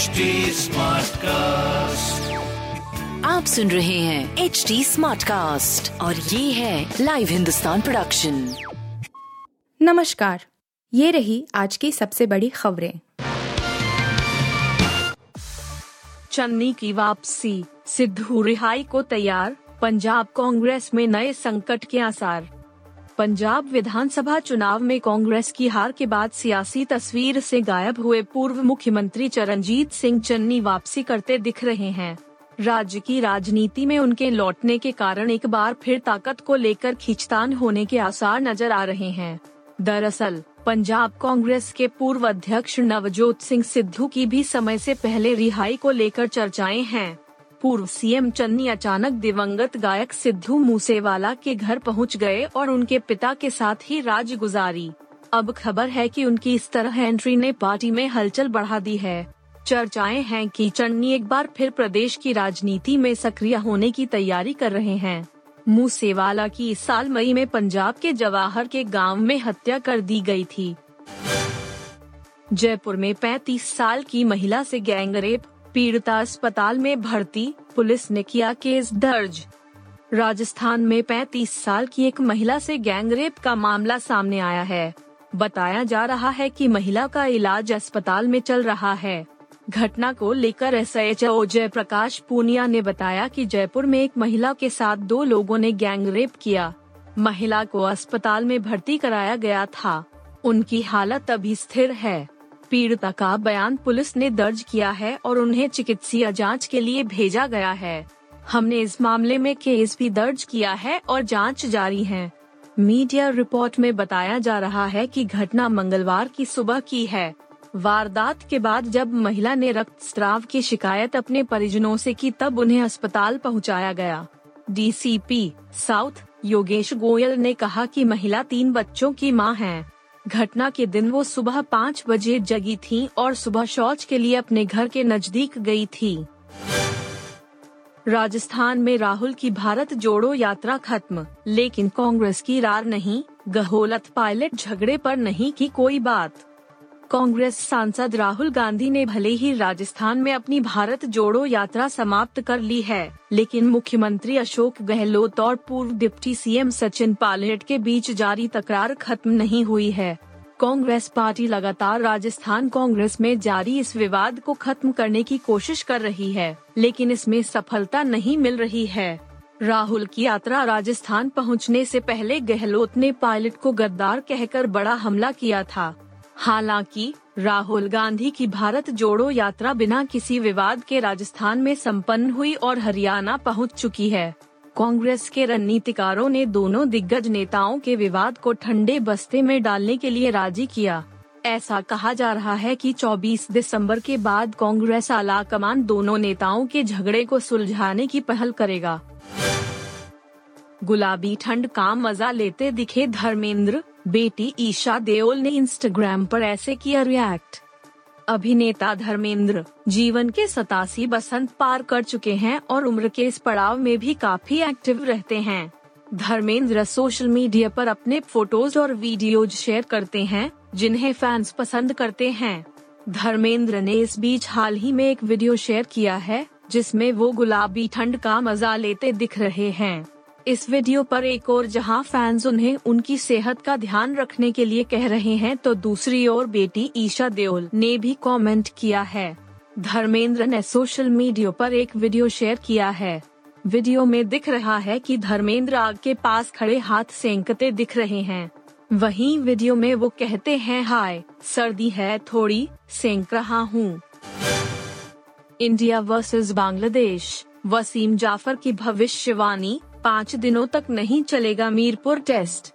HD cast आप सुन रहे हैं एच डी स्मार्ट कास्ट और ये है लाइव हिंदुस्तान प्रोडक्शन नमस्कार ये रही आज की सबसे बड़ी खबरें। चन्नी की वापसी सिद्धू रिहाई को तैयार पंजाब कांग्रेस में नए संकट के आसार। पंजाब विधानसभा चुनाव में कांग्रेस की हार के बाद सियासी तस्वीर से गायब हुए पूर्व मुख्यमंत्री चरणजीत सिंह चन्नी वापसी करते दिख रहे हैं। राज्य की राजनीति में उनके लौटने के कारण एक बार फिर ताकत को लेकर खींचतान होने के आसार नज़र आ रहे हैं। दरअसल, पंजाब कांग्रेस के पूर्व अध्यक्ष नवजोत सिंह सिद्धू की भी समय से पहले रिहाई को लेकर चर्चाएँ हैं। पूर्व सीएम चन्नी अचानक दिवंगत गायक सिद्धू मूसेवाला के घर पहुँच गए और उनके पिता के साथ ही राज गुजारी। अब खबर है कि उनकी इस तरह एंट्री ने पार्टी में हलचल बढ़ा दी है। चर्चाएँ हैं कि चन्नी एक बार फिर प्रदेश की राजनीति में सक्रिय होने की तैयारी कर रहे हैं। मूसेवाला की इस साल मई में पंजाब के जवाहर के गाँव में हत्या कर दी गई थी। जयपुर में 35 साल की महिला से गैंगरेप पीड़िता अस्पताल में भर्ती, पुलिस ने किया केस दर्ज। राजस्थान में 35 साल की एक महिला से गैंगरेप का मामला सामने आया है। बताया जा रहा है कि महिला का इलाज अस्पताल में चल रहा है। घटना को लेकर S H O Jaiprakash Poonia ने बताया कि जयपुर में एक महिला के साथ दो लोगों ने गैंगरेप किया। महिला को अस्पताल में भर्ती कराया गया था। उनकी हालत अभी स्थिर है। पीड़िता का बयान पुलिस ने दर्ज किया है और उन्हें चिकित्सीय जाँच के लिए भेजा गया है। हमने इस मामले में केस भी दर्ज किया है और जाँच जारी है। मीडिया रिपोर्ट में बताया जा रहा है कि घटना मंगलवार की सुबह की है। वारदात के बाद जब महिला ने रक्त रक्तस्राव की शिकायत अपने परिजनों से की तब उन्हें अस्पताल पहुँचाया गया। डीसीपी साउथ योगेश गोयल ने कहा कि महिला तीन बच्चों की माँ है। घटना के दिन वो सुबह पाँच बजे जगी थी और सुबह शौच के लिए अपने घर के नज़दीक गई थी। राजस्थान में राहुल की भारत जोड़ो यात्रा खत्म, लेकिन कांग्रेस की रार नहीं, गहोलत पायलट झगड़े पर नहीं की कोई बात। कांग्रेस सांसद राहुल गांधी ने भले ही राजस्थान में अपनी भारत जोड़ो यात्रा समाप्त कर ली है, लेकिन मुख्यमंत्री अशोक गहलोत और पूर्व डिप्टी सीएम सचिन पायलट के बीच जारी तकरार खत्म नहीं हुई है। कांग्रेस पार्टी लगातार राजस्थान कांग्रेस में जारी इस विवाद को खत्म करने की कोशिश कर रही है, लेकिन इसमें सफलता नहीं मिल रही है। राहुल की यात्रा राजस्थान पहुँचने से पहले गहलोत ने पायलट को गद्दार कहकर बड़ा हमला किया था। हालाँकि, राहुल गांधी की भारत जोड़ो यात्रा बिना किसी विवाद के राजस्थान में संपन्न हुई और हरियाणा पहुँच चुकी है। कांग्रेस के रणनीतिकारों ने दोनों दिग्गज नेताओं के विवाद को ठंडे बस्ते में डालने के लिए राज़ी किया। ऐसा कहा जा रहा है कि 24 दिसंबर के बाद कांग्रेस आला कमान दोनों नेताओं के झगड़े को सुलझाने की पहल करेगा। गुलाबी ठंड का मज़ा लेते दिखे धर्मेंद्र बेटी ईशा देओल ने इंस्टाग्राम पर ऐसे किया रिएक्ट अभिनेता धर्मेंद्र जीवन के सतासी बसंत पार कर चुके हैं और उम्र के इस पड़ाव में भी काफ़ी एक्टिव रहते हैं। धर्मेंद्र सोशल मीडिया पर अपने फ़ोटोज़ और वीडियोज़ शेयर करते हैं, जिन्हें फैंस पसंद करते हैं। धर्मेंद्र ने इस बीच हाल ही में एक वीडियो शेयर किया है, जिसमें वो गुलाबी ठंड का मज़ा लेते दिख रहे हैं। इस वीडियो पर एक और, जहाँ फैंस उन्हें उनकी सेहत का ध्यान रखने के लिए कह रहे हैं तो दूसरी ओर बेटी ईशा देओल ने भी कमेंट किया है। धर्मेंद्र ने सोशल मीडिया पर एक वीडियो शेयर किया है। वीडियो में दिख रहा है कि धर्मेंद्र आग के पास खड़े हाथ सेंकते दिख रहे हैं। वहीं वीडियो में वो कहते हैं, हाय, सर्दी है, थोड़ी सेंक रहा हूँ। इंडिया वर्सेस बांग्लादेश, वसीम जाफ़र की भविष्यवाणी पाँच दिनों तक नहीं चलेगा मीरपुर टेस्ट।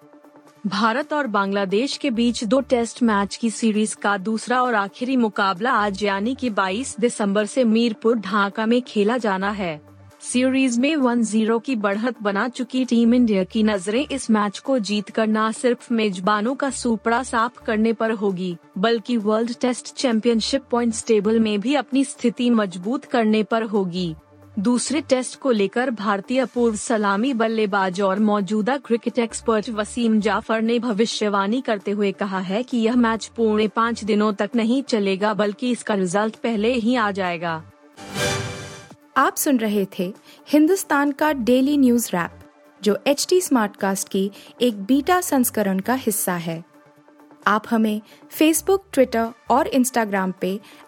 भारत और बांग्लादेश के बीच दो टेस्ट मैच की सीरीज़ का दूसरा और आखिरी मुकाबला आज यानी कि 22 दिसंबर से मीरपुर ढाका में खेला जाना है। सीरीज़ में वन ज़ीरो की बढ़त बना चुकी टीम इंडिया की नज़रें इस मैच को जीत कर न सिर्फ़ मेजबानों का सुपड़ा साफ़ करने पर होगी, बल्कि World Test Championship point table में भी अपनी स्थिति मज़बूत करने पर होगी। दूसरे टेस्ट को लेकर भारतीय पूर्व सलामी बल्लेबाज और मौजूदा क्रिकेट एक्सपर्ट वसीम जाफ़र ने भविष्यवाणी करते हुए कहा है कि यह मैच पूरे पाँच दिनों तक नहीं चलेगा, बल्कि इसका रिज़ल्ट पहले ही आ जाएगा। आप सुन रहे थे हिंदुस्तान का डेली न्यूज़ रैप, जो एच टी स्मार्टकास्ट की एक बीटा संस्करण का हिस्सा है। आप हमें फेसबुक ट्विटर और इंस्टाग्राम पे